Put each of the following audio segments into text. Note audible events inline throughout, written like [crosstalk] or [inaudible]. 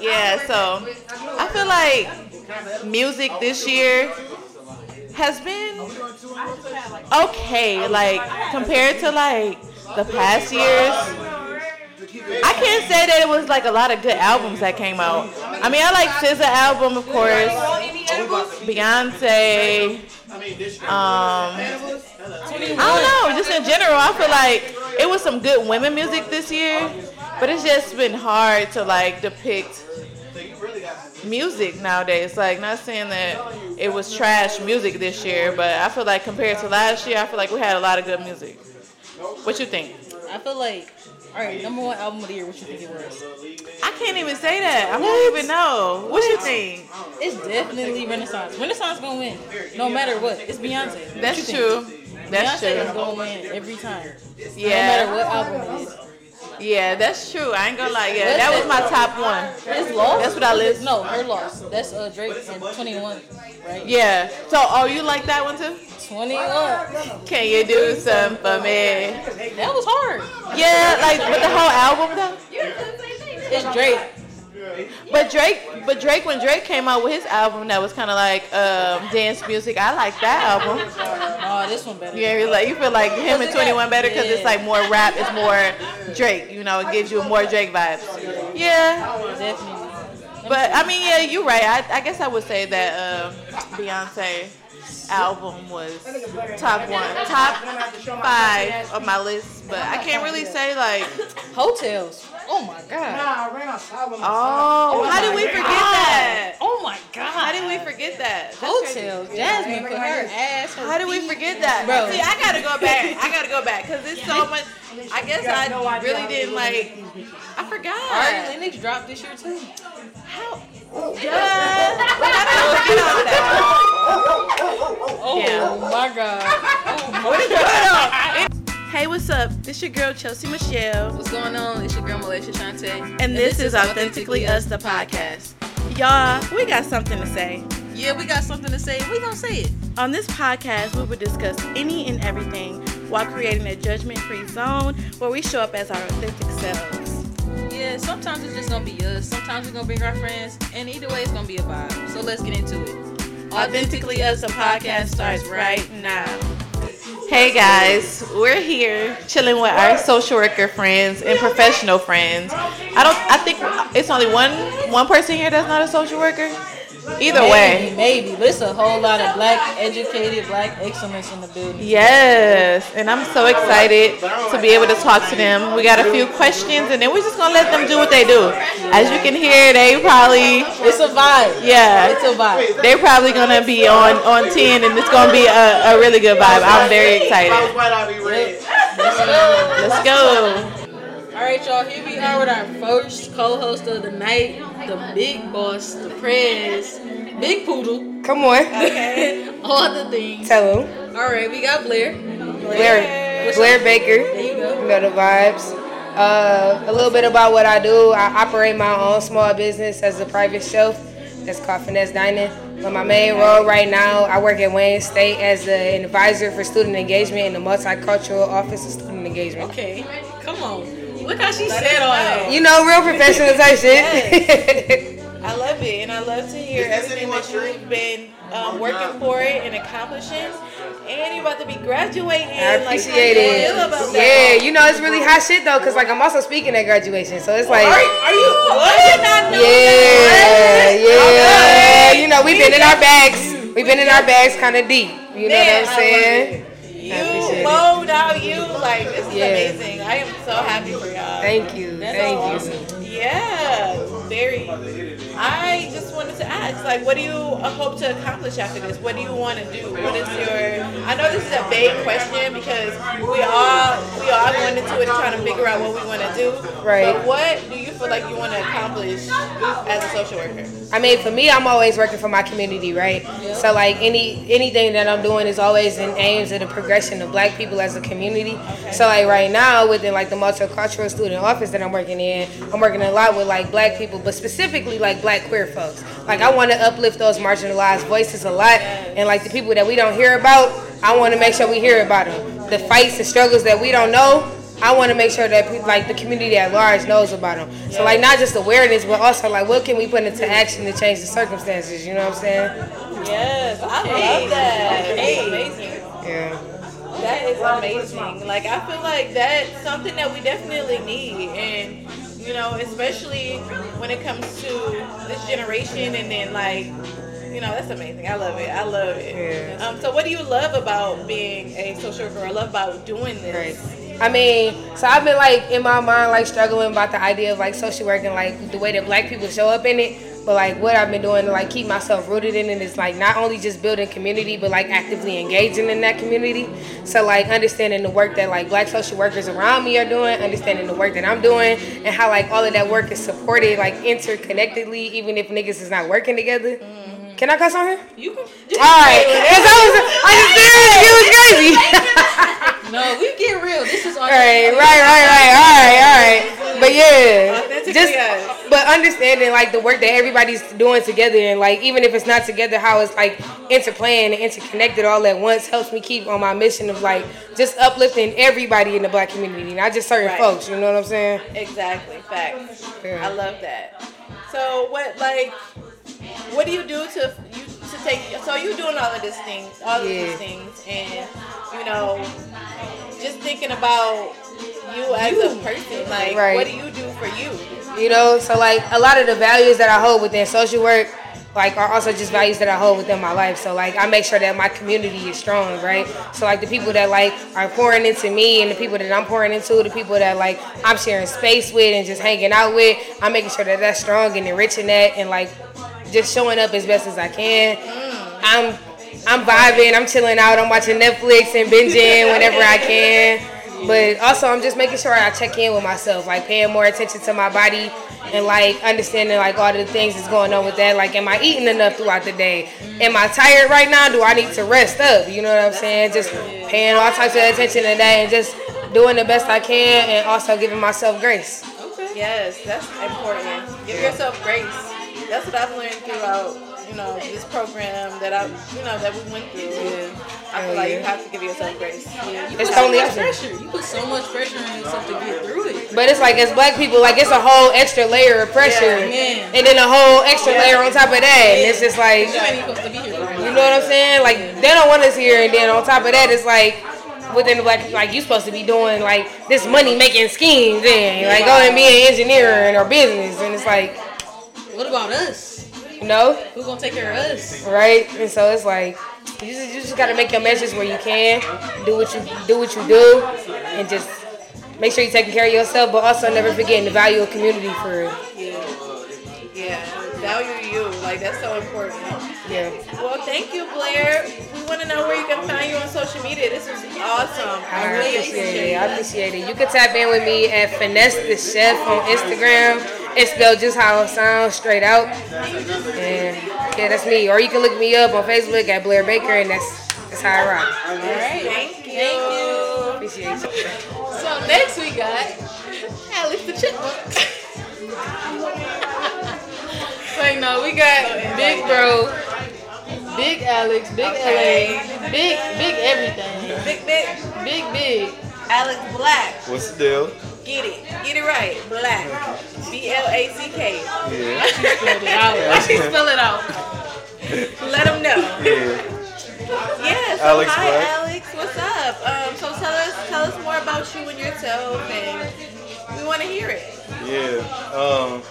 Yeah, so I feel like music this year has been okay, like compared to like the past years. I can't say that it was like a lot of good albums that came out. I mean, I like SZA album, of course, Beyonce. Um, I don't know, just in general, I feel like it was some good women music this year, but it's just been hard to like depict music nowadays. Like, not saying that it was trash music this year, but I feel like compared to last year, I feel like we had a lot of good music. What you think? I feel like, all right, number one album of the year. What you think it was? I can't even say that. I don't even know. What you think? It's definitely Renaissance. Renaissance gonna win, no matter what. It's Beyonce. That's true. That's Beyonce is gonna win every time, no Yeah. matter what album it is. Yeah, that's true. I ain't gonna lie. Yeah, that was my top one. It's lost. That's what I listen. No, her loss. That's uh Drake and 21, right? Yeah. So, oh, you like that one too? 21. Can you do something for me? That was hard. Yeah, like with the whole album though. It's Drake. But Drake, but Drake, when Drake came out with his album, that was kind of like um, dance music. I like that album. Oh, this one better. Yeah, you like you feel like him and Twenty One better because it's like more rap, it's more Drake. You know, it gives you more Drake vibes. Yeah, Definitely. but I mean, yeah, you're right. I, I guess I would say that um, Beyonce album was top one, top five of my list. But I can't really say like, Heaux Tales. Oh my god. Nah, we are salva. Oh, how did we forget that? Oh my god. How did we forget that? That's crazy. Hotels. Jazmine put her ass. Her How did we forget that? Bro. See, I gotta go back. I gotta go back because it's so much. I guess I really didn't like. I forgot. Ari Lennox dropped this year too. How? Yeah. How did I forget all that? [laughs] Oh my god. Oh What is going on? Hey, what's up? This your girl Chelsea Michelle, What's going on? It's your girl Malaysia Shante. and this is Authentically Us, the podcast. Y'all, we got something to say. Yeah, we got something to say. We gonna say it. On this podcast, we will discuss any and everything while creating a judgment-free zone where we show up as our authentic selves. Yeah, sometimes it's just gonna be us. Sometimes we're gonna bring our friends, and either way, it's gonna be a vibe. So let's get into it. Authentically Us, the podcast starts right now. Hey guys, we're here chilling with our social worker friends and professional friends. I don't. I think it's only one one person here that's not a social worker. Either way, Maybe, maybe. There's a whole lot of black educated, black excellence in the building. yes, and I'm so excited to be able to talk to them. We got a few questions, and then we're just gonna let them do what they do. As you can hear, they probably It's a vibe. yeah. It's a vibe. They're probably gonna be on on ten, and it's gonna be a, a really good vibe. I'm very excited. Let's go. Let's go. All right, y'all. Here we are with our first co-host of the night, the big boss, the prez, big poodle, Come on. Okay. [laughs] all the things. Tell him. All right, we got Blair. Blair, Blair Baker. There you go. You know the vibes. Uh, a little bit about what I do. I operate my own small business as a private chef. That's called Finesse Dining. But my main role right now, I work at Wayne State as an advisor for student engagement in the multicultural office of student engagement. Okay, come on. Look how she said all that. You know, real [laughs] professional type shit. I love it, and I love to hear everything that you've been um, working for it and accomplishing. And you're about to be graduating. I appreciate do you feel it. that? Yeah, you know it's really hot shit though, cause like I'm also speaking at graduation, so it's like. Are you? What? I did not know Yeah, that. yeah. You know, we've been in our bags. We've been in our bags kind of deep. You know what I'm saying? You appreciate it. load out you like this is Yeah. amazing. I am so happy for y'all. Thank you. That's Thank awesome. you. Yeah, very. I just wanted to ask, like, what do you hope to accomplish after this? What do you want to do? What is your? I know this is a big question because we all we all going into it and trying to figure out what we want to do. Right. But what do you feel like you want to accomplish as a social worker? I mean, for me, I'm always working for my community, right? So like any anything that I'm doing is always in aims at the progression of Black people as a community. So like right now, within like the multicultural student office that I'm working in, I'm working a lot with like Black people, but specifically like Black queer folks. Like I want to uplift those marginalized voices a lot, and like the people that we don't hear about, I want to make sure we hear about them. The fights, the struggles that we don't know. I want to make sure that people, like the community at large knows about them. So like not just awareness, but also like what can we put into action to change the circumstances? You know what I'm saying? Yes, I love that. It's amazing. Yeah. That is amazing. Like I feel like that's something that we definitely need, and you know, especially when it comes to this generation, and then like you know, that's amazing. I love it. I love it. Yeah. Um, so what do you love about being a social worker i love about doing this? Right. I mean, so I've been like in my mind like struggling about the idea of like social work and like the way that black people show up in it. But like what I've been doing to like keep myself rooted in it is like not only just building community, but like actively engaging in that community. So like understanding the work that like black social workers around me are doing, understanding the work that I'm doing, and how like all of that work is supported like interconnectedly, even if niggas is not working together. Mm-hmm. Can I cuss on here? You can. All right, [laughs] because I was, I just serious. It was crazy. [laughs] No, we get real. This is All right, right, right, right. All right, all right. But yeah, just us. but understanding like the work that everybody's doing together and like even if it's not together, how it's like interplaying and interconnected all at once helps me keep on my mission of like just uplifting everybody in the black community, not just certain Right. folks. You know what I'm saying? Exactly. Facts. Yeah. I love that. So what like what do you do to you to take so you doing all of these things all of these things and you know just thinking about you as a person like Right. what do you do for you You know, so like a lot of the values that I hold within social work, like are also just values that I hold within my life. So like I make sure that my community is strong, right? So like the people that like are pouring into me and the people that I'm pouring into, the people that like I'm sharing space with and just hanging out with, I'm making sure that that's strong and enriching that and like just showing up as best as I can. I'm I'm vibing, I'm chilling out, I'm watching Netflix and binging whenever I can. But also, I'm just making sure I check in with myself, like paying more attention to my body and like understanding like all the things that's going on with that. Like, am I eating enough throughout the day? Am I tired right now? Do I need to rest up? You know what I'm saying? Just paying all types of attention to that and just doing the best I can and also giving myself grace. Okay. Yes that's important give yourself grace that's what I've learned throughout you know this program that I you know that we went through. I feel like you have to give yourself grace. Yeah, you It's only so much pressure. You put so much pressure on yourself to get through it. But it's like as black people, like it's a whole extra layer of pressure, Yeah. and then a whole extra layer on top of that, and it's just like You ain't supposed to be here. You know what I'm saying? Like they don't want us here, and then on top of that, it's like within the black, like you're supposed to be doing like this money making schemes, and like go and be an engineer or business, and it's like What about us? No. Who gonna take care of us? right? And so it's like you just, you just gotta make your measures where you can, do what you do what you do, and just make sure you're taking care of yourself, but also never forgetting the value of community for real. yeah value you like that's so important Yeah. Well, thank you, Blair. We want to know where you can find you on social media. This was awesome. I really appreciate it. I appreciate it. You can tap in with me at Finesse the Chef on Instagram. It's spelled just how it sounds, straight out. And yeah, that's me. Or you can look me up on Facebook at Blair Baker, and that's that's how I rock. All right. Thank you. Thank you. Appreciate you. So next we got Alex the Chipmunk. [laughs] Wait, no, we got Big Bro, Big Alex, Big Okay. LA, Big Big everything, Big, big. Big Big. Alex Black. What's the deal? Get it. Get it right. Black. B L A C K. Yeah. Spell it out. Why she spell it out? Let them know. Yeah. Yeah. So Alex hi, Black. Alex. What's up? Um. So tell us, tell us more about you and yourself, and we want to hear it. Yeah. Um,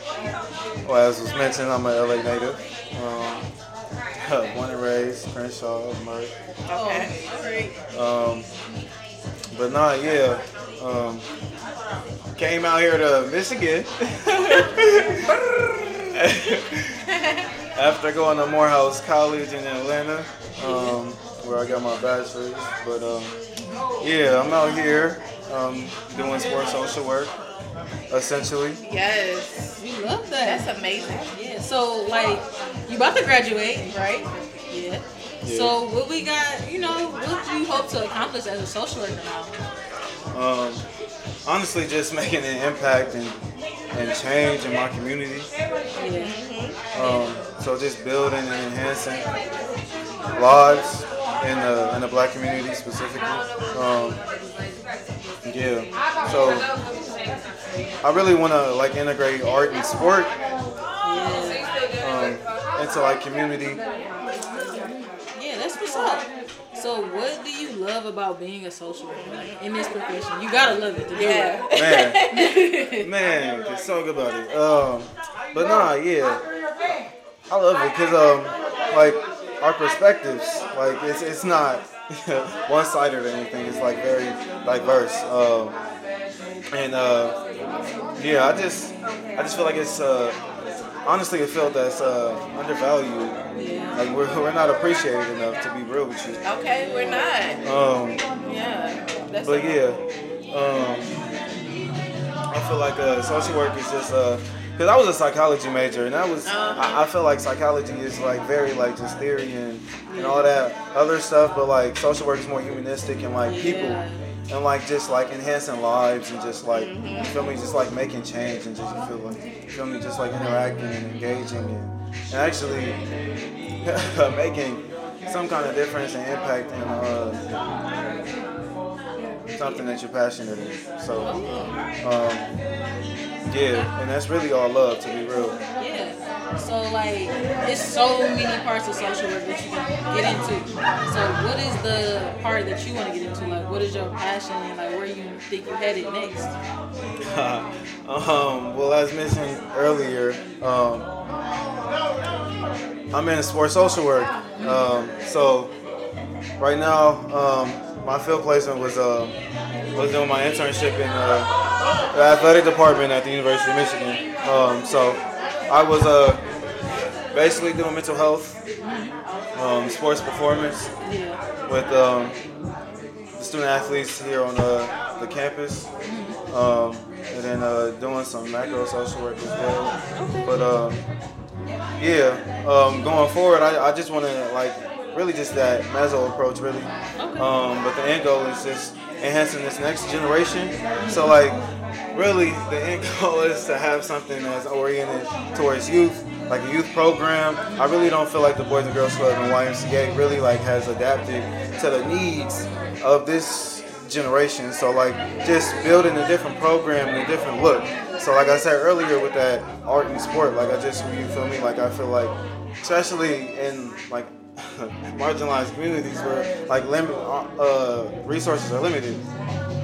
well, as was mentioned, I'm a LA native. Um, born and raised, Crenshaw, Merck. Okay. Um, but nah, yeah. Um, came out here to Michigan [laughs] after going to Morehouse College in Atlanta, um, where I got my bachelor's. But um, yeah, I'm out here um, doing sports social work, essentially. Yes. We love that. That's amazing. Yeah. So like, you about to graduate, right? Yeah. Yeah. So what we got? You know, what do you hope to accomplish as a social worker now? Um, honestly, just making an impact and, and change in my community. Yeah. Um, so just building and enhancing lives in the in the black community specifically. Um, Yeah. So I really want to like integrate art and sport um, into like community. Yeah, that's what's up. So, what do you love about being a social worker like, in this profession? You gotta love it to Yeah. it. Man, [laughs] man, can talk about it. Um, but nah, yeah, I love it because um, like our perspectives, like it's it's not [laughs] one sided or anything. It's like very diverse. Um, and uh, yeah, I just I just feel like it's uh, honestly it felt that's uh, undervalued. Like we're, we're not appreciated enough to be real with you. Okay, we're not. Um, Yeah. That's but yeah, um, I feel like uh, social work is just uh, cause I was a psychology major and that was I, I feel like psychology is like very like just theory and, and all that other stuff, but like social work is more humanistic and like people Yeah. And like just like enhancing lives and just like you feel me, just like making change and just you feel like you feel me, just like interacting and engaging and, and actually [laughs] making some kind of difference and impact in uh, something that you're passionate in. So, um, yeah, and that's really all love, to be real. So like, it's so many parts of social work that you can get into. So what is the part that you want to get into? Like, what is your passion and like where you think you're headed next? [laughs] um, well, as mentioned earlier, um, I'm in sports social work. Um, so right now, um, my field placement was uh, was doing my internship in uh, the athletic department at the University of Michigan. Um, so I was uh, basically doing mental health, um, sports performance with um, the student athletes here on uh, the campus, um, and then uh, doing some macro social work as well. But um, yeah, um, going forward, I, I just want to like really just that meso approach, really. Um, but the end goal is just enhancing this next generation. So like, really, the end goal [laughs] is to have something that's oriented towards youth, like a youth program. I really don't feel like the Boys and Girls Club and YMCA really like has adapted to the needs of this generation. So like, just building a different program and a different look. So like I said earlier with that art and sport, like I just you feel me, like I feel like especially in like [laughs] marginalized communities where like limit uh, resources are limited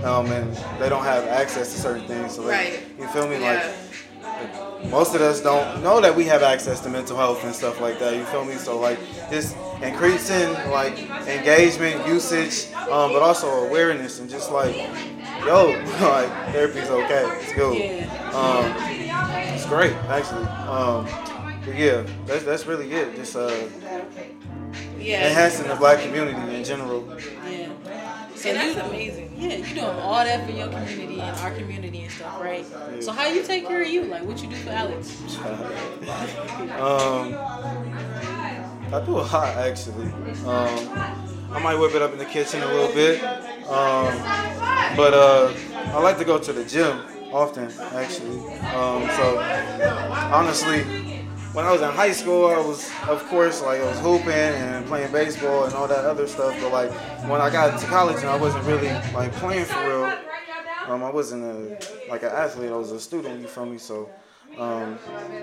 um, and they don't have access to certain things. So like, Right. you feel me? Yeah. Like most of us don't know that we have access to mental health and stuff like that. You feel me? So like just increasing like engagement, usage, um, but also awareness and just like yo, [laughs] like therapy's okay. It's good. Um, it's great actually. But yeah, that's that's really it. Just uh, Yeah. enhancing the black community in general. Yeah. So And that's amazing. yeah, you doing all that for your community and our community and stuff, right? So how you take care of you? Like, what you do for Alex? [laughs] Um, I do a lot actually. Um, I might whip it up in the kitchen a little bit. Um, but uh, I like to go to the gym often actually. Um, so honestly, when I was in high school, I was of course like I was hooping and playing baseball and all that other stuff. But like when I got to college and I wasn't really like playing for real. Um, I wasn't a like an athlete. I was a student. You feel me? So um,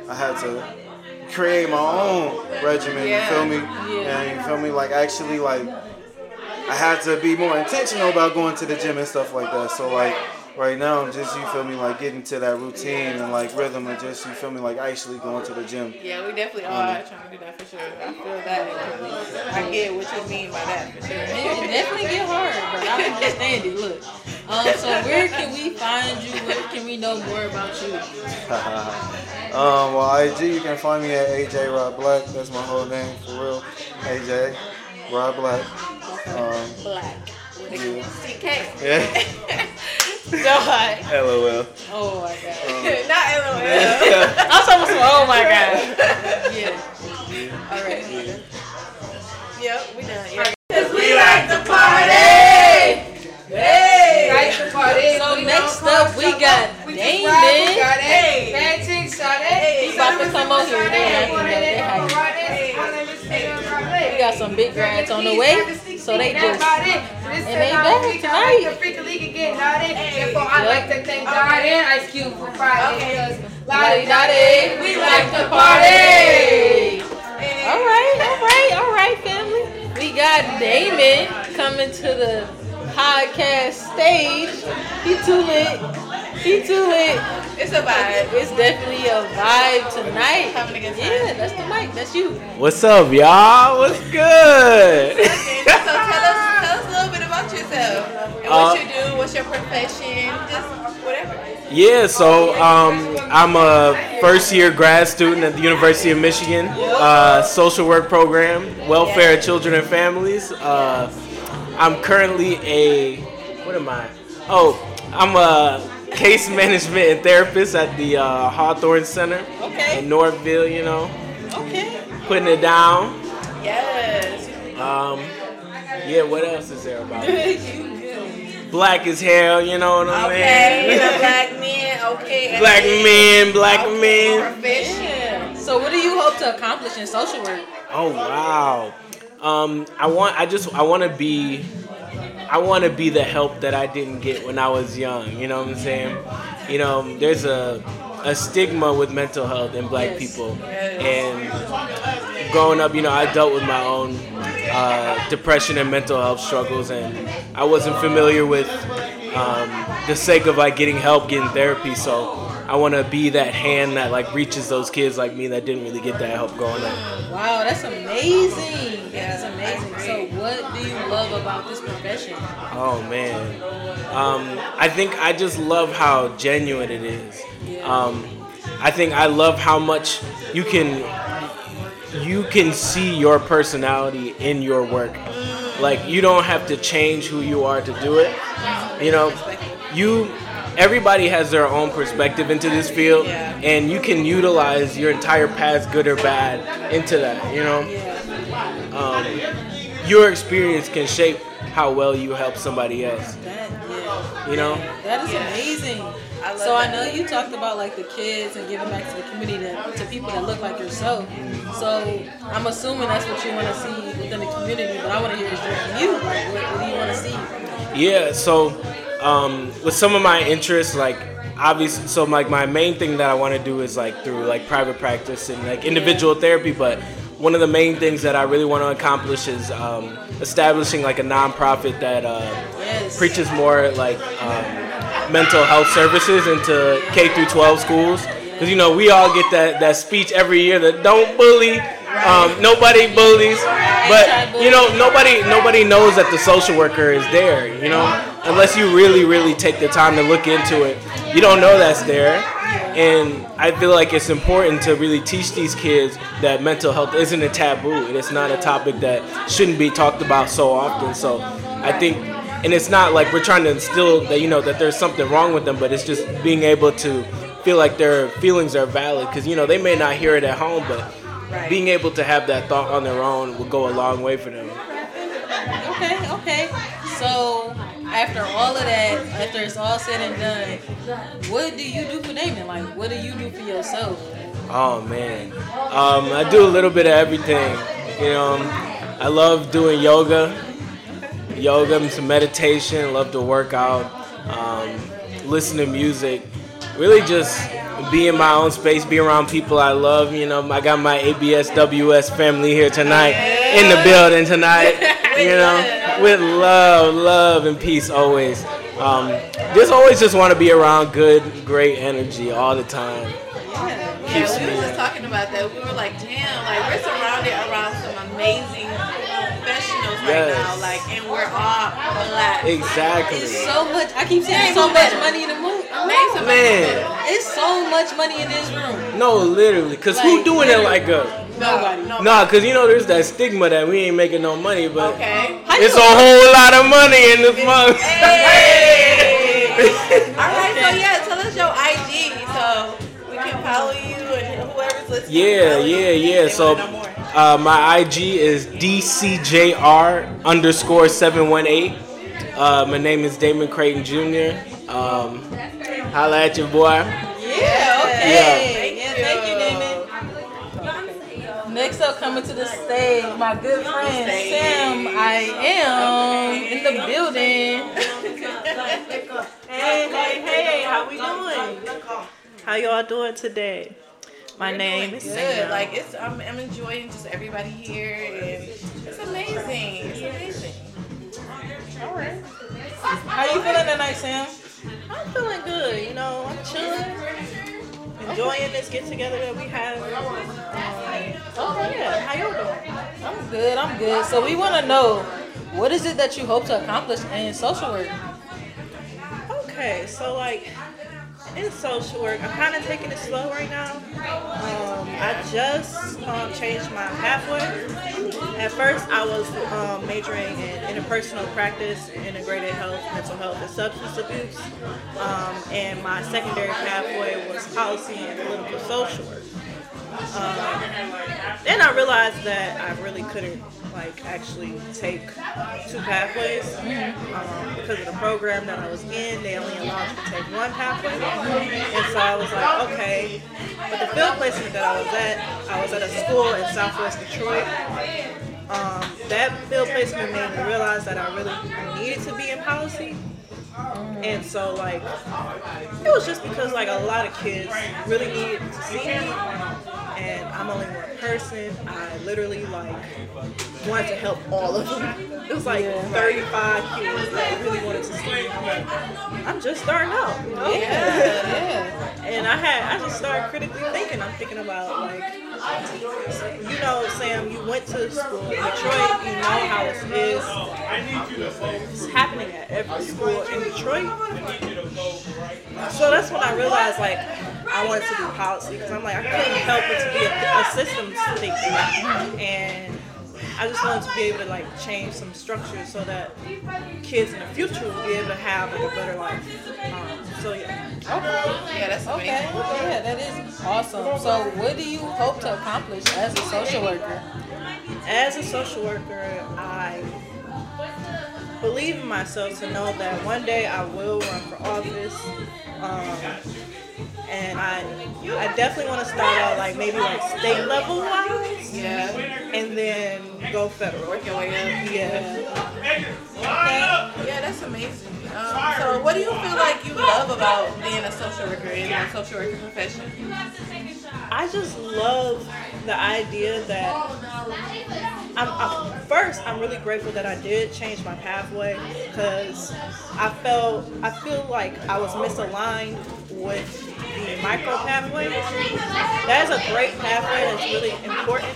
I had to create my own regimen. You feel me? And you feel me? Like actually, like I had to be more intentional about going to the gym and stuff like that. So like right now, I'm just you feel me? Like getting to that routine and like rhythm and just you feel me? Like actually going to the gym. Yeah, we definitely are trying to do that for sure. I feel that. I get what you mean by that for sure. It definitely get hard, but I understand it. Look, um, so where can we find you? Where can we know more about you? [laughs] um, well, IG, you can find me at AJ Rod Black. That's my whole name for real. AJ Rod Black. Um, Black. Yeah. CK. yeah. [laughs] God. LOL. Oh my god. Um, [laughs] Not LOL. [laughs] I'm talking about. Oh my god. Yeah. All right. Yep, we done. Yeah. Cause We like to party. Hey. Like to party. So We next up, we got up. We just ride, we Damon. got it. Bad chicks, shot it. He about to come on here. They happy that they hype. We got some big grads on the way. So they just about it. This and they back tonight. The freaking league again, not it. Therefore, I like to thank God and Ice Cube for Friday. Lodi Dodi, we like to party. All right, all right, all right, family. We got Damon coming to the podcast stage. He too lit. He too lit. It's a vibe. It's definitely a vibe tonight. Having a good time. Yeah, that's the mic. That's you. What's up, y'all? What's good? Okay, so tell us, tell us a little bit about yourself and what Uh, you do, what's your profession, just whatever. Yeah, so um, I'm a first year grad student at the University of Michigan, uh, social work program, welfare of children and families. Uh, I'm currently a, what am I? Oh, I'm a case management and therapist at the uh, Hawthorn Center Okay. in Northville, you know, Okay. putting it down. Yes. Um, yeah, what else is there about it? [laughs] Black as hell, you know what I mean? Okay, [laughs] black man. Okay. Black men, black okay, men. Profession. So what do you hope to accomplish in social work? Oh wow. Um, I want. I just. I want to be. I want to be the help that I didn't get when I was young. You know what I'm saying? You know, there's a a stigma with mental health in Black Yes. people, and growing up, you know, I dealt with my own uh, depression and mental health struggles, and I wasn't familiar with um, the sake of like getting help, getting therapy. So I want to be that hand that like reaches those kids like me that didn't really get that help growing up. Wow, that's amazing. That's amazing. So what do you love about this profession? Oh man, um, I think I just love how genuine it is. Um, I think I love how much you can you can see your personality in your work. Like you don't have to change who you are to do it. You know, you everybody has their own perspective into this field, and you can utilize your entire past, good or bad, into that. You know, um, your experience can shape how well you help somebody else. That yeah. You know. That is amazing. I love so I know you talked about like the kids and giving back to the community that, to people that look like yourself. So I'm assuming that's what you want to see within the community. But I want to hear it straight from you. Like, what, what do you want to see? Yeah, so um, with some of my interests, like obviously, so like my main thing that I want to do is like through like private practice and like individual therapy. But one of the main things that I really want to accomplish is um, establishing like a nonprofit that uh, Yes. preaches more like um, mental health services into K through 12 schools. Because you know we all get that that speech every year that don't bully, um, nobody bullies, but you know nobody nobody knows that the social worker is there. You know, unless you really really take the time to look into it, you don't know that's there. And I feel like it's important to really teach these kids that mental health isn't a taboo and it's not a topic that shouldn't be talked about so often. So I think and it's not like we're trying to instill that you know that there's something wrong with them but it's just being able to feel like their feelings are valid because you know they may not hear it at home but being able to have that thought on their own will go a long way for them Okay, okay. So after all of that, after it's all said and done, what do you do for Damon? Like, what do you do for yourself? oh man. Um, i do a little bit of everything. You know i love doing yoga. Yoga and some meditation love to work out um, listen to music. Really just be in my own space be around people i love you know. I got my absws family here tonight in the building tonight [laughs] you know with love love and peace always um, just always just want to be around good great energy all the time Yeah, we were just talking about that. We were like, damn, like we're surrounded around some amazing professionals right now, like, and we're all black. exactly It's so much. I keep saying so much money in the movie. Name somebody man It's so much money in this room. no literally because who Like, doing it like us Nobody. No. Nah, cause you know there's that stigma that we ain't making no money, but Okay. How it's a whole lot of money in this month. Hey. All right, so yeah, tell us your IG so we can follow you and whoever's listening. Yeah, yeah, yeah. So wanna know more. uh, my IG is DCJR underscore seven one eight. Uh, my name is Damon Creighton Jr. Um, holla at your boy. Yeah. Okay. Yeah. Yeah. Thank you, Damon. Next up, coming to the stage, my good friend Sam. I am in the building. hey, hey, hey! How we doing? How y'all doing today? My name is Good. Sam. Like it's, I'm, I'm enjoying just everybody here, and it's amazing. It's amazing. All right. How you feeling tonight, Sam? I'm feeling good. You know, I'm chilling, enjoying this get together that we have. Oh yeah, how y'all doing? I'm good. I'm good. So we want to know, what is it that you hope to accomplish in social work? Okay, so like in social work, I'm kind of taking it slow right now. Um, I just um, changed my pathway. At first, I was um, majoring in interpersonal practice, integrated health, mental health, and substance abuse. Um, and my secondary pathway was policy and political social work. Um, then I realized that I really couldn't like actually take two pathways um, because of the program that I was in. They only allowed you to take one pathway, and so I was like, okay. But the field placement that I was at, I was at a school in Southwest Detroit. Um, that field placement made me realize that I really needed to be in policy. And so like it was just because like a lot of kids really needed to see me I'm only one person. I literally like wanted to help all of them. It was like 35 kids that I really wanted to see. I'm like, I'm just starting out, you know? Yeah. [laughs] And I had I just started critically thinking. I'm thinking about like you know, Sam, you went to school in Detroit, you know how it is. It's happening at every school in Detroit. So that's when I realized like I wanted to do policy because I'm like I couldn't help but to be a, a systems thinker and I just wanted to be able to like change some structures so that kids in the future will be able to have like a better life. Um, so yeah. Yeah, that's Okay. Yeah, that is awesome. So, what do you hope to accomplish as a social worker? As a social worker, I believe in myself to know that one day I will run for office. Um, and I, I definitely want to start out like maybe like state level wise, Yeah. and then go federal. Work your way up. Yeah. Yeah, that's amazing. Um, so, what do you feel like you love about being a social worker in the social worker profession? I just love the idea that I'm, I'm first. I'm really grateful that I did change my pathway because I felt I feel like I was misaligned with the micro pathway. That is a great pathway that's really important,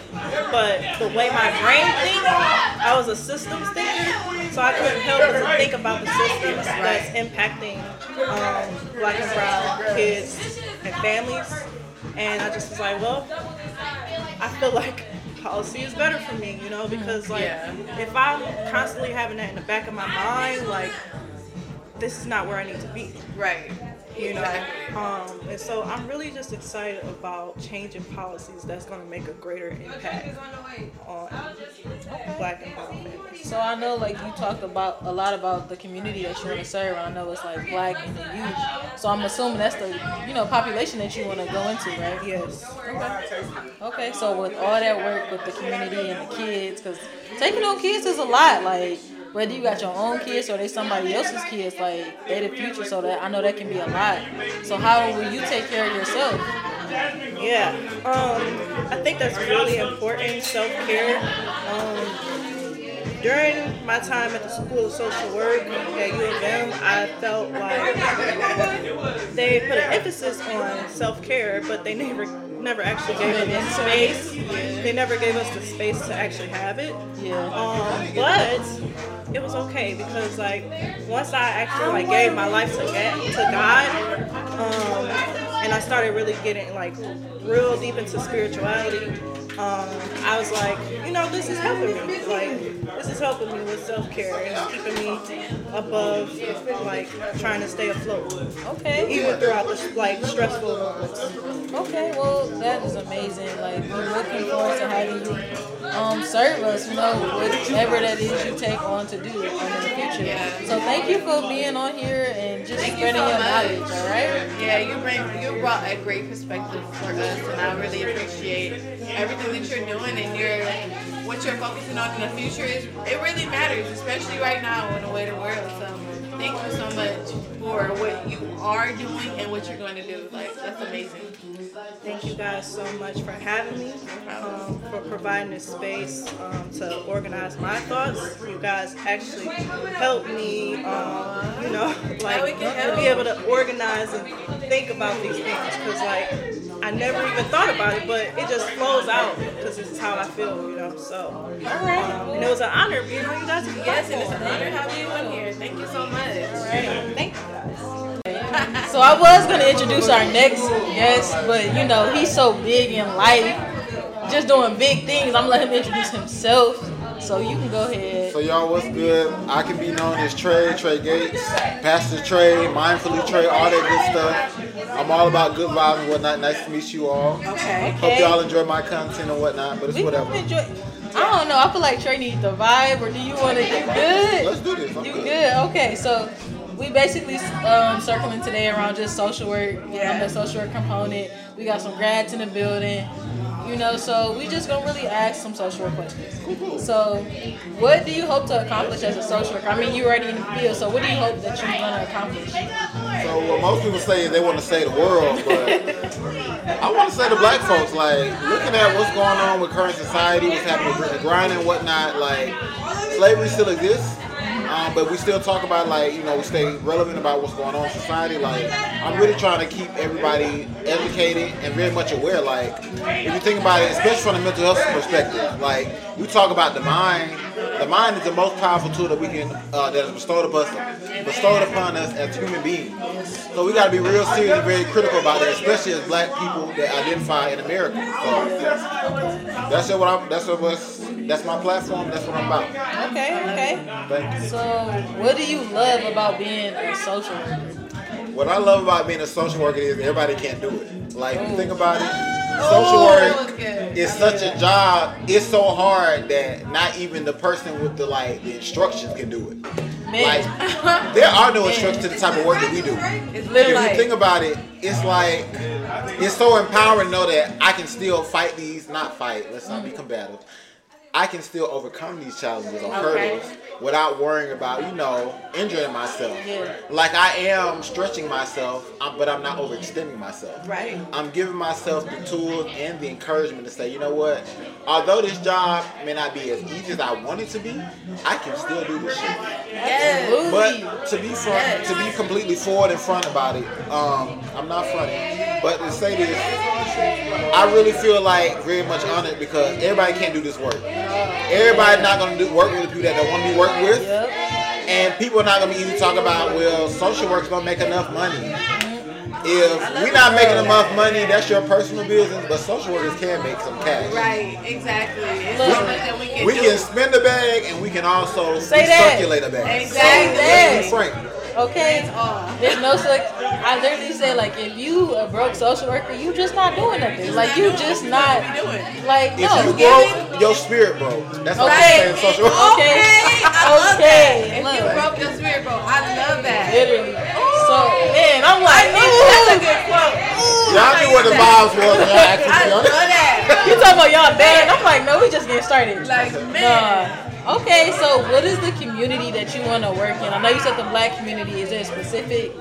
but the way my brain thinks, I was a systems thinker, so I couldn't help but to think about the systems that's impacting um, black and brown kids and families. And I just was like, well, I feel like policy is better for me, you know, because like Yeah. if I'm constantly having that in the back of my mind, like this is not where I need to be, Right. You know. Exactly. Um, and so I'm really just excited about changing policies that's going to make a greater impact on black families. So I know, like you talked about a lot about the community that you want to serve. I know it's like black and the youth. So I'm assuming that's the you know population that you want to go into, right? Yes. Okay. So with all that work with the community and the kids, because taking on kids is a lot. Like whether you got your own kids or they somebody else's kids, like they the future. So that I know that can be a lot. So how will you take care of yourself? Yeah, um, I think that's really important. Self care. Um, during my time at the School of Social Work at U of M, I felt like they put an emphasis on self care, but they [laughs] never never actually gave it the space. They never gave us the space to actually have it. Yeah. Um, but it was okay because like once I actually like gave my life to God, to God, um, and I started really getting like real deep into spirituality. Um, I was like, you know, this is helping me. Like, this is helping me with self care and keeping me above, like, trying to stay afloat, Okay. even throughout the like stressful moments. Okay, well that is amazing. Like we're looking forward to having you um serve us, you know, whatever that is you take on to do in the future. Yeah. So thank you for being on here and just Thank you spreading so your much. knowledge, all right? Yeah, you bring you you brought a great perspective for us, and I really appreciate everything that you're doing and your what you're focusing on in the future. Is it really matters, especially right now in the way the world. So thank you so much for what you are doing and what you're going to do. Like that's amazing. Thank you guys so much for having me, um, for providing this space um, to organize my thoughts. You guys actually helped me, um, you know, [laughs] like to be able to organize and think about these things because, like, I never even thought about it, but it just flows out because it's how I feel, you know. So, um, and it was an honor being on you guys. Yes, and it's an honor having you on here. Thank you so much. All right, thank you. So I was gonna introduce our next guest, but you know he's so big in life, just doing big things. I'm gonna let him introduce himself. So you can go ahead. So y'all, what's good? I can be known as Trey, Trey Gates, Pastor Trey, Mindfully Trey, all that good stuff. I'm all about good vibes and whatnot. Nice to meet you all. Okay. Hope y'all enjoy my content and whatnot, but it's we whatever. Enjoy. I don't know. I feel like Trey needs the vibe, or do you want to do good? Let's do this. I'm you good. good? Okay, so we basically um, circling today around just social work, yeah. the social work component. We got some grads in the building, you know, so we just gonna really ask some social work questions. So, what do you hope to accomplish as a social worker? I mean, you're already in the field, so what do you hope that you're gonna accomplish? So, what most people say is they want to save the world, but I want to say to black folks, like, looking at what's going on with current society, what's happening with the grind and whatnot, like, slavery still exists um, but we still talk about like you know we stay relevant about what's going on in society. Like I'm really trying to keep everybody educated and very much aware. Like if you think about it, especially from the mental health perspective, like we talk about the mind. The mind is the most powerful tool that we can uh, that is bestowed upon us, bestowed upon us as human beings. So we got to be real serious and very critical about that, especially as black people that identify in America. So that's what I'm. That's what was. That's my platform. That's what I'm about. Okay. Okay. Thank you. So, what do you love about being a social worker? What I love about being a social worker is everybody can't do it. Like, you think about it, social oh, work is such a job. It's so hard that not even the person with the like the instructions can do it. Man. Like, [laughs] there are no instructions to the type of work that we do. It's if you think about it, it's like it's so empowering to know that I can still fight these, not fight. Let's not be combative. I can still overcome these challenges or hurdles okay. without worrying about, you know, injuring myself. Yeah. Like I am stretching myself, but I'm not overextending myself. Right. I'm giving myself the tools and the encouragement to say, you know what? Although this job may not be as easy as I want it to be, I can still do this shit. Yes. But to be front, yes. to be completely forward and front about it, um, I'm not fronting. But to say this, I really feel like very much honored because everybody can't do this work. Everybody not gonna do work with the people that they want to be worked with, yep. and people are not gonna be easy to talk about. Well, social work's gonna make enough money. If we're not making enough money, that's your personal business. But social workers can make some cash. Right, exactly. Look, we, can, we can spend a bag and we can also circulate recirculate that. a bag. Exactly. So, frank. Okay, there's no such. I literally say like, if you a broke social worker, you just not doing nothing. Like you just not like if no. you broke, your spirit broke. That's what okay. I'm saying. Social worker. Okay, okay. If Look. you broke, your spirit broke. I love that. Literally. So man, I'm like, that's a good quote. Y'all knew what the vibes was. I love that. You talking about y'all bad? I'm like, no, we just getting started. Like man. Nah. Okay, so what is the community that you want to work in? I know you said the black community. Is there specific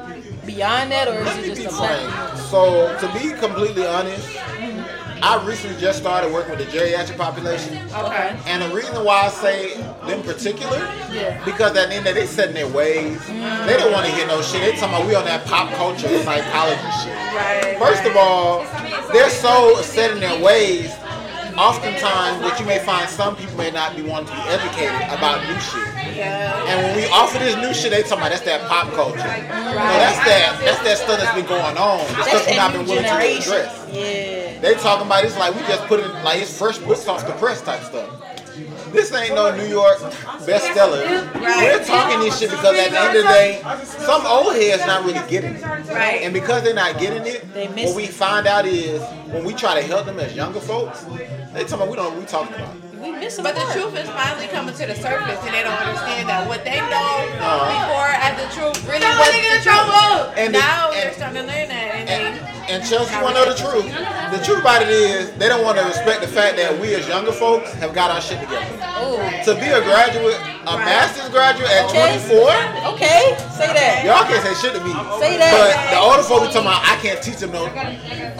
beyond that, or is it just the black? Community? So to be completely honest, mm-hmm. I recently just started working with the geriatric population. Okay. And the reason why I say them particular, yeah. because at the end of they set in their ways. Mm. They don't want to hear no shit. They talking about we on that pop culture psychology shit. Right. First of all, they're so set in their ways oftentimes what you may find some people may not be wanting to be educated about new shit. Yeah. And when we offer this new shit, they talking about that's that pop culture. Right. No, that's that that's that stuff that's been going on. The that's stuff we've not been willing to address. Yeah. They talking about it's like we just put it like it's fresh books off the press type stuff. This ain't no New York bestseller. Right. We're talking this shit because at the end of the day, some old heads not really getting it. Right. And because they're not getting it, what we find out is when we try to help them as younger folks, they tell me we don't know what we talking about. We miss But the truth is finally coming to the surface, and they don't understand that what they know uh-huh. before as the truth really was the truth. And the- now and- they're starting to learn that, Chelsea want to know the truth. The truth about it is they don't want to respect the fact that we as younger folks have got our shit together. Ooh. To be a graduate, a master's graduate at Okay. 24, Okay, say that. y'all can't say shit to me. Say that. But the older folks be talking about I can't teach them no.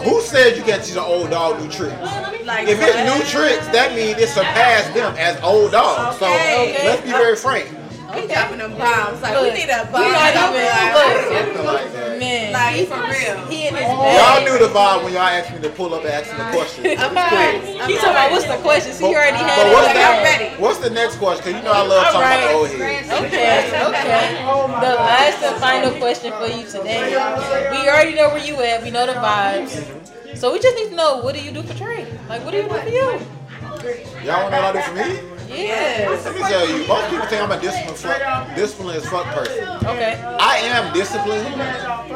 Who said you can't teach an old dog new tricks? Like If it's new tricks, that means it surpassed them as old dogs. So Okay. let's be very frank. We dropping them bombs. Like we need a we bomb. not drop even- line. Like that. Man, Like he, for real. he in his Y'all knew the vibe when y'all asked me to pull up and ask me the question. Of course. He talking about what's the question? So you already had But it. what's Like, the, I'm ready. what's the next question? Cause you know I love talking about the old heads. Okay, okay. The last and final question for you today. We already know where you at. We know the vibes. So we just need to know what do you do for Trey? Like what do you do for you? Y'all wanna know what I do for me? Yes. Let me tell you, most people think I'm a disciplined, fuck, disciplined as fuck person. Okay. I am disciplined,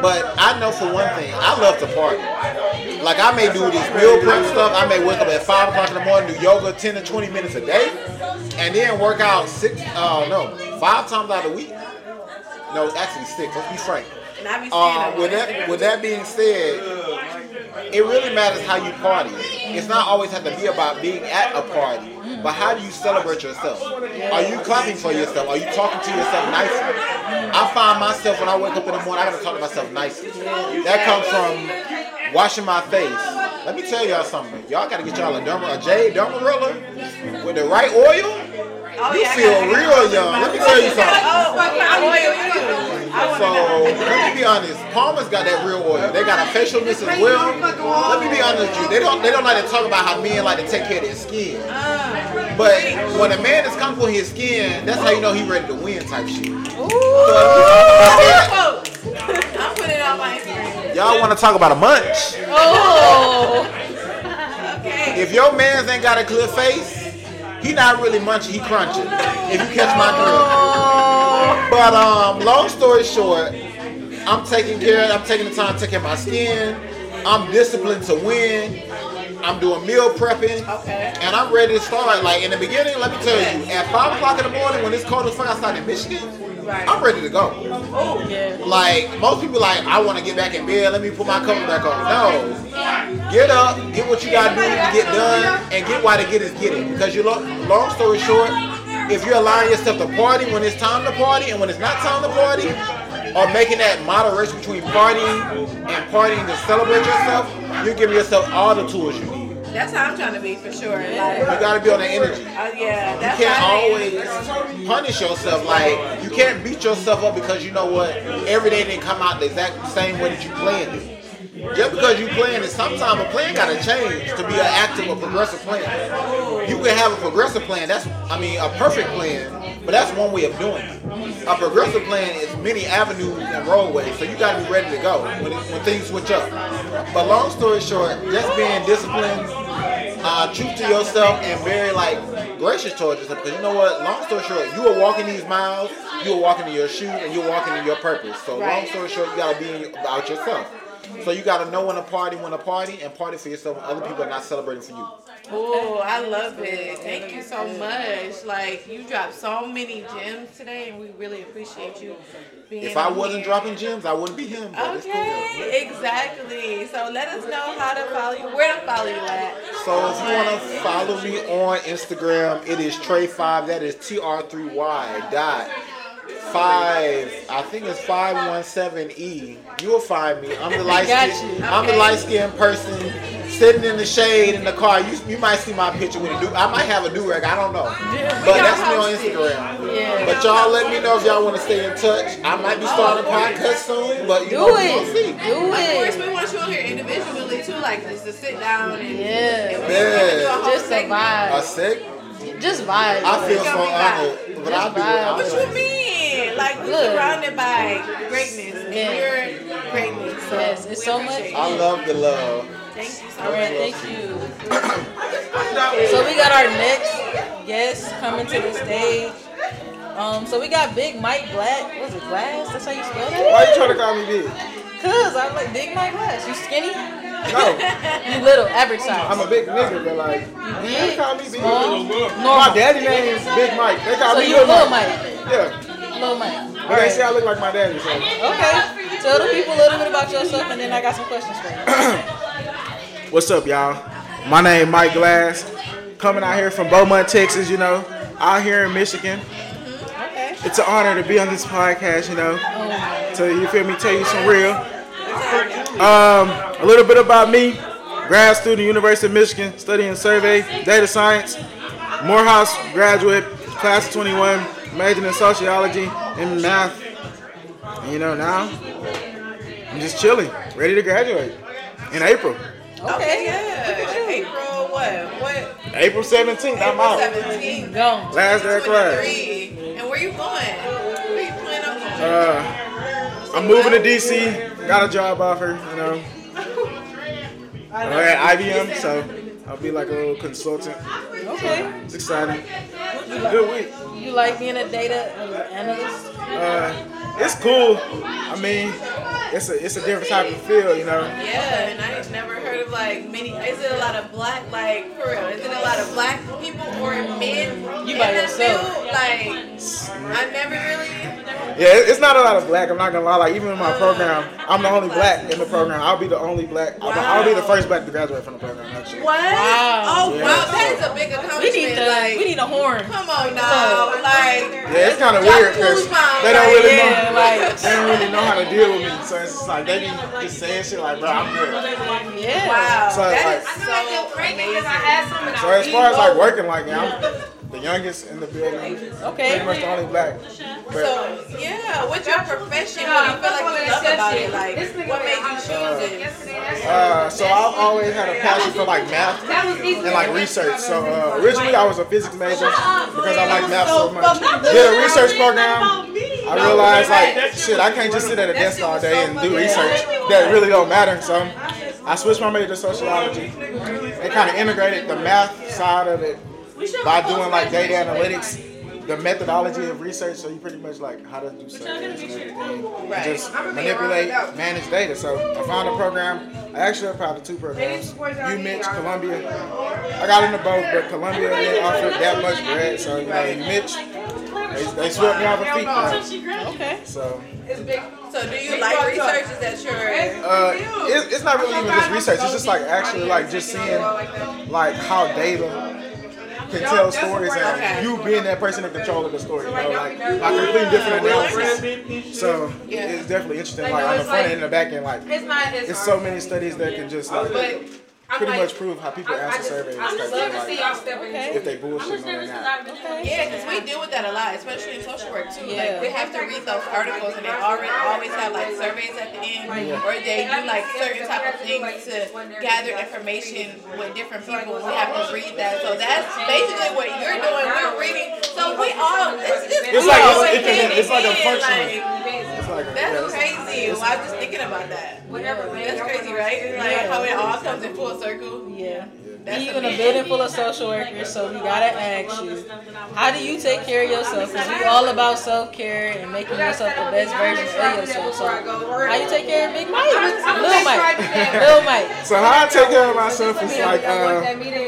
but I know for one thing, I love to party. Like I may do this meal prep stuff. I may wake up at five o'clock in the morning, do yoga ten to twenty minutes a day, and then work out six, uh, no, five times out of the week. No, actually six. Let's be frank. And I be seeing Uh, with that, with that being said, it really matters how you party. It's not always have to be about being at a party, but how do you celebrate yourself? Are you clapping for yourself? Are you talking to yourself nicely? I find myself when I wake up in the morning, I gotta talk to myself nicely. That comes from washing my face. Let me tell y'all something. Y'all gotta get y'all a derma, a Jade Dermarilla with the right oil. Oh, You yeah, I feel real young. Let me tell you something. Oh, what kind oil you use? I So let me be honest, Palmer's got that real oil. They got a facial mist as well. Let me be honest with you. They don't they don't like to talk about how men like to take care of their skin. Oh, But when a man is comfortable in his skin, that's how you know he ready to win type shit. So, Folks, [laughs] I'm putting it on my Instagram. y'all want to talk about a munch? Oh. [laughs] Okay. If your man's ain't got a clear face, he not really munching, he crunching. If you catch my drift. But um, long story short, I'm taking care. I'm taking the time to take care of my skin. I'm disciplined to win. I'm doing meal prepping. Okay. And I'm ready to start. Like in the beginning, let me tell you, at five o'clock in the morning when it's cold as fuck outside in Michigan, Right. I'm ready to go. Oh, Yeah. Like most people, like I want to get back in bed. Let me put my cover back on. No, get up, get what you gotta do to get done, and get why to get is get it. Because you lo- long story short, if you're allowing yourself to party when it's time to party and when it's not time to party, or making that moderation between partying and partying to celebrate yourself, you're giving yourself all the tools you need. that's how I'm trying to be for sure. You gotta be on the energy. uh, yeah, You can't always punish yourself. Like you can't beat yourself up because you know what every day didn't come out the exact same way that you planned it. Just because you playing it, sometimes a plan gotta change to be an active or progressive plan. You can have a progressive plan. That's I mean a perfect plan, but that's one way of doing it. A progressive plan is many avenues and roadways, so you gotta be ready to go when, it, when things switch up. But long story short, just being disciplined, uh, true to yourself and very like gracious towards yourself. Because you know what? Long story short, you are walking these miles, you are walking in your shoes, and you're walking in your purpose. So long story short, you gotta be about yourself. So you gotta know when to party, when to party, and party for yourself when other people are not celebrating for you. Oh, I love it. Thank you so much. Like you dropped so many gems today, and we really appreciate you being. If I wasn't here. dropping gems, I wouldn't be him. It's cool. Okay, exactly. So let us know how to follow you, where to follow you at. So if you want to follow me on Instagram, it is Trey5. That is T R 3 Y dot five. I think it's five one seven E. You will find me. I'm the light Got skin. you. I'm the light skinned person sitting in the shade in the car. You you might see my picture with a do. I might have a do rag. I don't know. But that's me on. Instagram. Yeah. But y'all let me know if y'all want to stay in touch. I might be oh, starting a podcast soon, but you Do know, it. we'll see. Do it. Of course, we want you on here individually too, like just to sit down and Yeah. and Yeah. do a Just a segment. A sick? Just vibe. I feel so gonna honored, but I'll do it. What do you mean? Like we Look. surrounded by greatness, and Yeah. you're greatness. So Yes, it's so appreciate much- I love the love. Thank you so All right, much. thank you. so we got our next guest coming to the stage. Um, so we got Big Mike Black. Was it Glass? That's how you spell that? Why you trying to call me big? Cause I'm like Big Mike Glass. You skinny? No, You little, average size. I'm a big nigga, but like, they big, call me big. small, My normal. daddy name is Big Mike. They call So me you little Mike. Mike. Yeah, Little Mike. but they say I look like my daddy. So Okay. Tell the people a little bit about yourself, and then I got some questions for you. [clears throat] What's up, y'all? My name is Mike Glass. Coming out here from Beaumont, Texas. You know, out here in Michigan. Okay. It's an honor to be on this podcast. You know, so you feel me? Tell you some real. Um, a little bit about me. Grad student, University of Michigan, studying survey, data science. Morehouse graduate, class of 21, majoring in sociology and math. And you know now, I'm just chilling, ready to graduate in April. Okay, yeah. April what? What? April 17th, I'm out. Seventeenth. Go. Last day of class. Three. And where you going? Where you planning on going? Uh, I'm moving to DC. Got a job offer, you know. I'm at IBM, so I'll be like a little consultant. Okay. It's exciting. Good week. You like being a data analyst? Uh, it's cool. I mean, it's a it's a different type of feel, you know. Yeah, and I never heard of like many. Is it a lot of black, like for real? Is it a lot of black people or men You in by that yourself. field? Like, I never really. Yeah, it's not a lot of black. I'm not gonna lie. Like even in my program, I'm the only black in the program. I'll be the only black. I'll, I'll be the first black to graduate from the program. Actually. What? Wow. Oh Yeah. wow, that is a big accomplishment. We need the like, we need a horn. come on now, like. Yeah, it's kind of weird because they don't really Yeah, know. like- they don't really know how to deal with me. So it's just like they be just saying shit like, bro, I'm good. Yeah. Wow, So, that like- is so amazing. So as far as like working, like yeah, I'm the youngest in the building, Okay. pretty much the only black. But So yeah, what's your profession? What do you feel like you love about it? Like, what made you choose it? uh, so I've always had a passion for like math and like research. So uh, originally I was a physics major because I like math so much. Did a research program. I realized like shit, I can't just sit at a desk all day and do research that really don't matter. So I switched my major to sociology and kind of integrated the math side of it by doing like data analytics, the methodology of research. So you pretty much like how to do surveys and everything, and just manipulate, manage data. So I found a program. I actually applied to two programs: UMich, Columbia. I got into both, but Columbia didn't offer that much bread. So you know, UMich, they, they swept me off my feet. Now. Okay. So So do you like research? Is that your? uh, it, it's not really even just research. It's just like actually like just seeing like how data can tell stories and you being that person in control of the story. You know, like a completely different analysis. So it's definitely interesting. Like on the front end and the back end, like It's not. it's so many studies that can just like pretty much prove how people answer surveys. I'm just Like, love to see y'all stepping in. if they bullshit on or not. Yeah, because we deal with that a lot, especially in social work too. Yeah. Like we have to read those articles, and they already always have like surveys at the end, or they do like certain type of things to gather information with different people. We have to read that, so that's basically what you're doing. We're reading, so we all it's, it's, It's like- all it's- it's like a in, function. like, It's like a- That's yeah, it's- crazy. Well, I'm just thinking about that. That's crazy, right? Like how it all comes in full circle. Yeah. That's Even a amazing. building full of social workers, so we gotta ask you, how do you take care of yourself? Because we all about self care and making yourself the best version of yourself. So how you take care of Big Mike, Lil Mike, [laughs] Lil Mike? So how I take care of myself is like uh,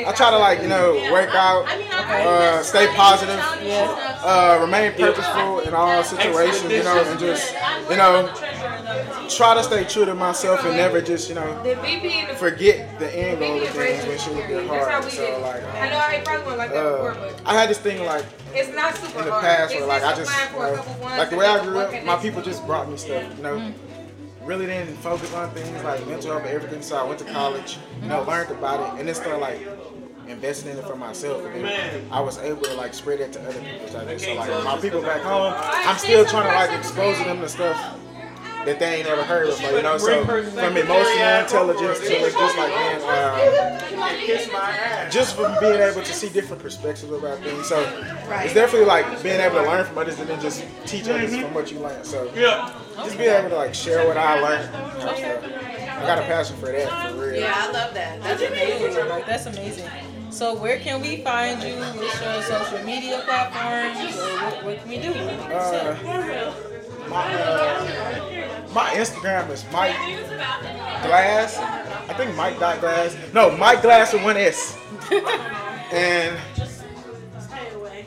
I try to like you know work out, uh, stay positive, uh, remain purposeful in all situations, you know, and just you know try to stay true to myself and never just you know forget the end goal of things when shit get hard. So like I know I probably went like that uh, before, uh, but I had this thing like it's not super in the past It's where like I just just applying you a uh, know, ones like the way I grew up, my people just brought me stuff, you know. Mm. Really didn't focus on things like mental health and everything, so I went to college, you know, mm. learned about it, and then started like investing in it for myself, and then I was able to like spread it to other people. So, so like my people back home, I'm still trying to like expose them to stuff that they ain't ever heard before, you know. So from emotional intelligence to like, just like being, uh, just from being able to see different perspectives about things. So it's definitely like being able to learn from others and then just teach others from what you learn. So yeah, just being able to like share what I learned. and stuff. I got a passion for that, for real. Yeah, I love that. That's amazing. Like that's amazing. So where can we find you? What's your social media platforms? What, what can we do? Uh, my, uh, my Instagram is Mike Glass. I think Mike dot Glass. No, Mike Glass with one S. And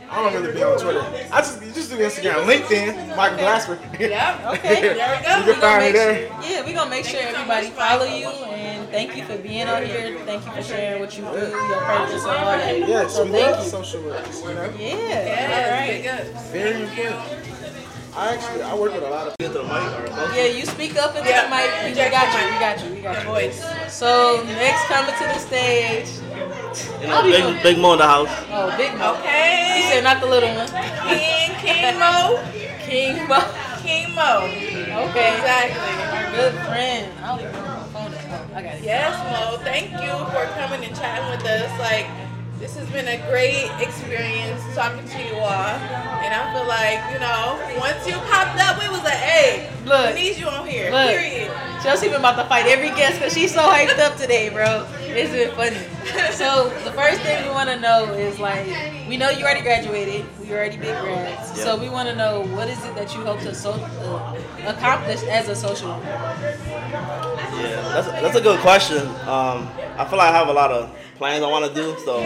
I don't really be on Twitter. I just just do Instagram, LinkedIn, Michael Glasper. [laughs] Yeah. Okay. There we go. You can find me there. Sure, yeah, we're gonna make sure everybody follow you and thank you for being on here. Thank you for sharing what you do, your purpose and all that. Yes, so we thank love you. social work. You know, Yeah. very important. I actually I work with a lot of people. Yeah, you speak up into the mic. We got you. We got you. We got you. Voice. So next coming to the stage. You know, big, big Mo in the house. Oh, Big Mo. Okay. He said not the little one. King, King Mo. King Mo. King Mo. Okay. Exactly. Our good friend. I don't even know where my phone is. Oh, I got it. Yes, Mo. Thank you for coming and chatting with us. Like, this has been a great experience talking to you all. And I feel like, you know, once you popped up, it was like, hey, Look. we need you on here. Look. Period. Chelsea been about to fight every guest because she's so hyped up today, bro. It's been funny. [laughs] So the first thing we want to know is like, we know you already graduated. We already big grads. So we want to know what is it that you hope to so, uh, accomplish as a social worker. Yeah, that's that's a good question. Um, I feel like I have a lot of plans I want to do. So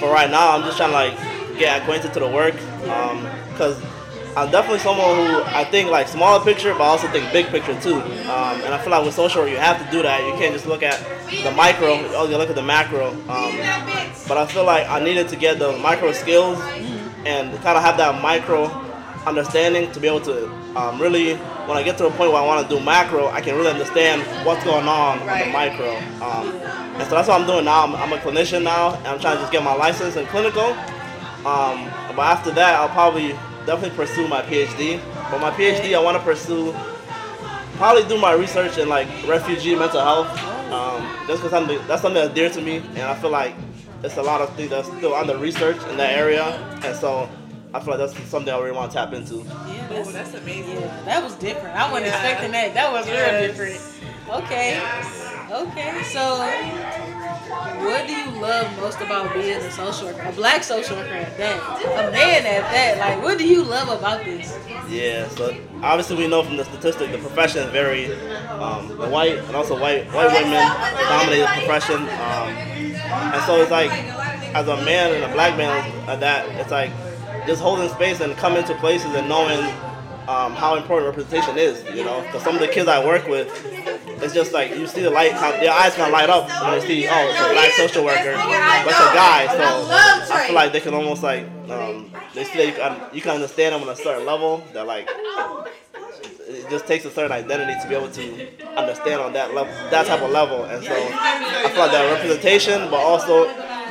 for right now, I'm just trying to like get acquainted to the work. Um, cause I'm definitely someone who I think like smaller picture, but I also think big picture too. Um, and I feel like with social you have to do that. You can't just look at the micro. You look at the macro. Um, but I feel like I needed to get the micro skills and kind of have that micro understanding to be able to um, really, when I get to a point where I want to do macro, I can really understand what's going on on the micro. Um, and so that's what I'm doing now. I'm, I'm a clinician now, and I'm trying to just get my license in clinical. Um, but after that, I'll probably definitely pursue my PhD. But my PhD, I want to pursue probably do my research in like refugee mental health. Um, just because that's something that's dear to me, and I feel like it's a lot of things that's still under research in that area, and so I feel like that's something I really want to tap into. Yeah, that's, that's amazing. Yeah, that was different. I wasn't Yeah. expecting that. That was real different. Okay. Okay. So, what do you love most about being a social worker? A black social worker at that. A man at that. Like, what do you love about this? Yeah, so obviously we know from the statistic the profession is very um, the white and also white white women dominate the profession, um, and so it's like as a man and a black man at that, it's like just holding space and coming to places and knowing um, how important representation is. You know, because some of the kids I work with, it's just like you see the light, their eyes kind of light up when they see oh it's a black social worker, but it's a guy. So I feel like they can almost like um, they see that you can, you can understand them on a certain level. That like it just takes a certain identity to be able to understand on that level, that type of level. And so I feel like that representation, but also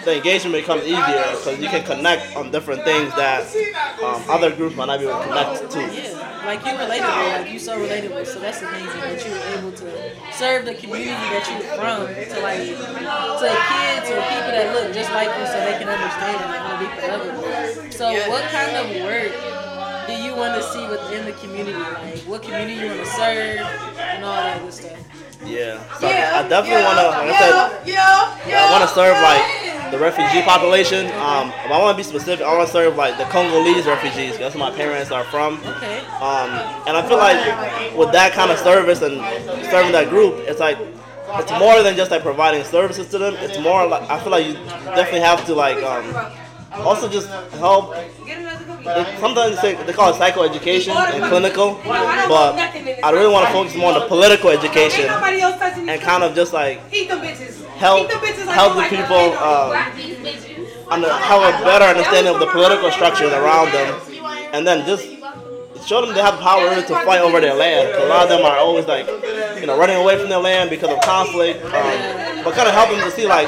the engagement becomes easier because you can connect on different things that um, other groups might not be able to connect to. Yeah, like you're relatable, like you're so relatable. So that's amazing that you were able to serve the community that you're from to like to kids or people that look just like you, so they can understand on a deeper level. So what kind of work do you want to see within the community? Like what community you want to serve and all that good stuff. Yeah, so I definitely want to, like I said, I want to serve like the refugee population. Um, but I want to be specific. I want to serve like the Congolese refugees. That's where my parents are from. Okay. Um, and I feel like with that kind of service and serving that group, it's like it's more than just like providing services to them. It's more like I feel like you definitely have to like um, also just help. Sometimes they, they call it psychoeducation and clinical, but I really want to focus more on the political education and kind of just like help help the people um, under, have a better understanding of the political structures around them, and then just show them they have power to fight over their land. A lot of them are always like, you know, running away from their land because of conflict. Um, but kind of help them to see like,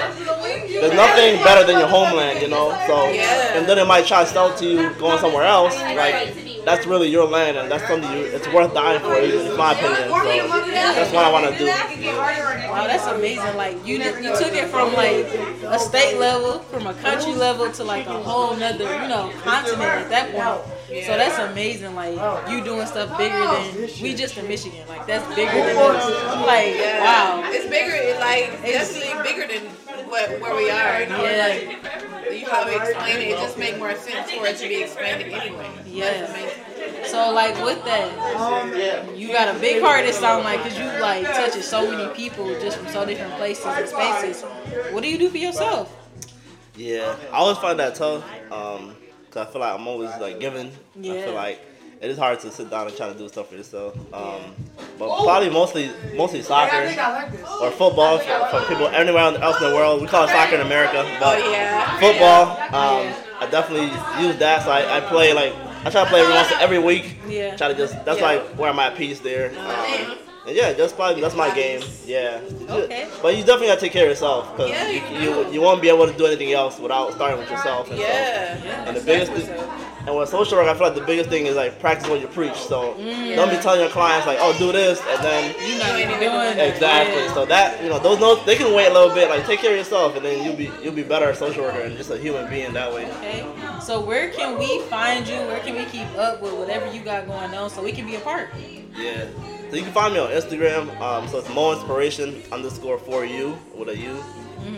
there's nothing better than your homeland, you know. So, and then it might try to sell to you going somewhere else. Like, that's really your land, and that's something you, it's worth dying for, in my opinion. So, that's what I want to do. Wow, that's amazing. Like you did, you took it from like a state level, from a country level to like a whole nother, you know, continent at that point. So that's amazing. Like you doing stuff bigger than we just in Michigan. Like that's bigger than us. Like wow. It's bigger, Like it's like definitely bigger than what, where we are. You know? Yeah. Like, you how to explain it, it just make more sense for it to be expanded anyway. That's amazing. So like with that, you got a big heart. It sound like because you like touches so many people just from so different places and spaces. What do you do for yourself? Yeah, I always find that tough. Um, because I feel like I'm always like giving. I feel like it is hard to sit down and try to do stuff for yourself. Um, but probably mostly mostly soccer or football for, for people anywhere else in the world. We call it soccer in America, but Oh, yeah. football. Um, I definitely use that. So I, I play like I try to play every once every week. Yeah. Try to just that's like where I'm at peace there. Um, and yeah, that's probably that's my game. Yeah. Okay. But you definitely gotta take care of yourself because Yeah, you, you you won't be able to do anything else without starting with yourself. And so- Yeah. and the biggest thing, and with social work, I feel like the biggest thing is like practice what you preach. So mm. don't be telling your clients like, oh, do this, and then You not even doing exactly. Yeah. So that you know, those notes they can wait a little bit. Like take care of yourself, and then you'll be you'll be better a social worker and just a human being that way. Okay. So where can we find you? Where can we keep up with whatever you got going on so we can be a part? Yeah. So you can find me on Instagram. Um, so it's Mo Inspiration underscore for you with a U.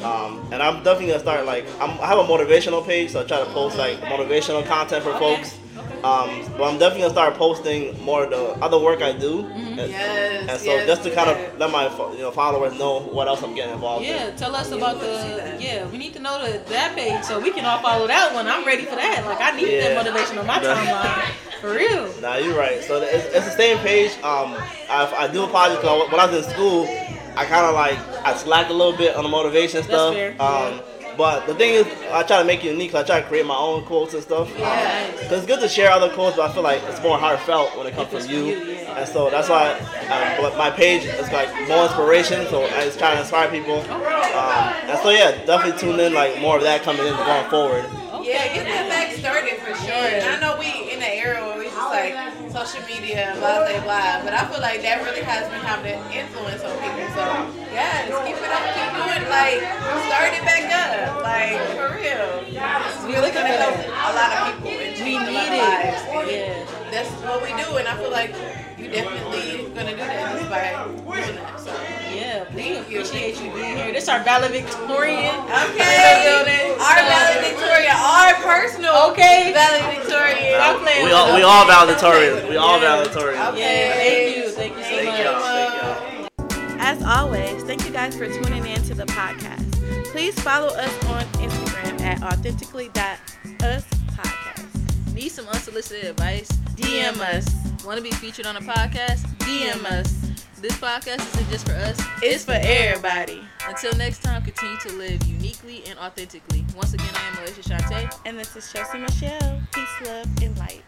Um, and I'm definitely gonna start like I'm, I have a motivational page, so I try to post like motivational content for folks. Um, but I'm definitely gonna start posting more of the other work I do. And, Yes, and so yes, just to kind of let my you know followers know what else I'm getting involved in. Yeah, tell us about the yeah. We need to know the that page so we can all follow that one. I'm ready for that. Like I need Yeah. that motivation on my [laughs] timeline for real. Nah, you're right. So it's, it's the same page. Um, I, I do apologize because when I was in school, I kind of like I slacked a little bit on the motivation stuff. fair. Um, but the thing is, I try to make it unique. I try to create my own quotes and stuff. Yeah. Cause it's good to share other quotes, but I feel like it's more heartfelt when it comes from you. And so that's why I, but my page is like more inspiration. So I just try to inspire people. Um, and so yeah, definitely tune in. Like more of that coming in going forward. Yeah, get that back started for sure. I know we in the era where we just like social media, blah blah blah. But I feel like that really has been having an influence on people. So yeah, just keep it up, keep doing like start it back up. Like for real. It's really gonna help a lot of people and We change a lot need it. lives. Yeah. That's what we do and I feel like definitely gonna do that just by doing that. So Yeah, we appreciate you being here. This our valedictorian. Okay. Our valedictorian, our personal Okay. valedictorian. Stop We all us. we all valedictorians. We all Yeah. valedictorians. Yeah, thank you. Thank you so Thank much. y'all. Thank y'all. As always, thank you guys for tuning in to the podcast. Please follow us on Instagram at authentically.us podcast. Need some unsolicited advice? DM us. Want to be featured on a podcast? DM us. This podcast isn't just for us. It's for everybody. Until next time, continue to live uniquely and authentically. Once again, I am Malaysia Shante. And this is Chelsea Michelle. Peace, love, and light.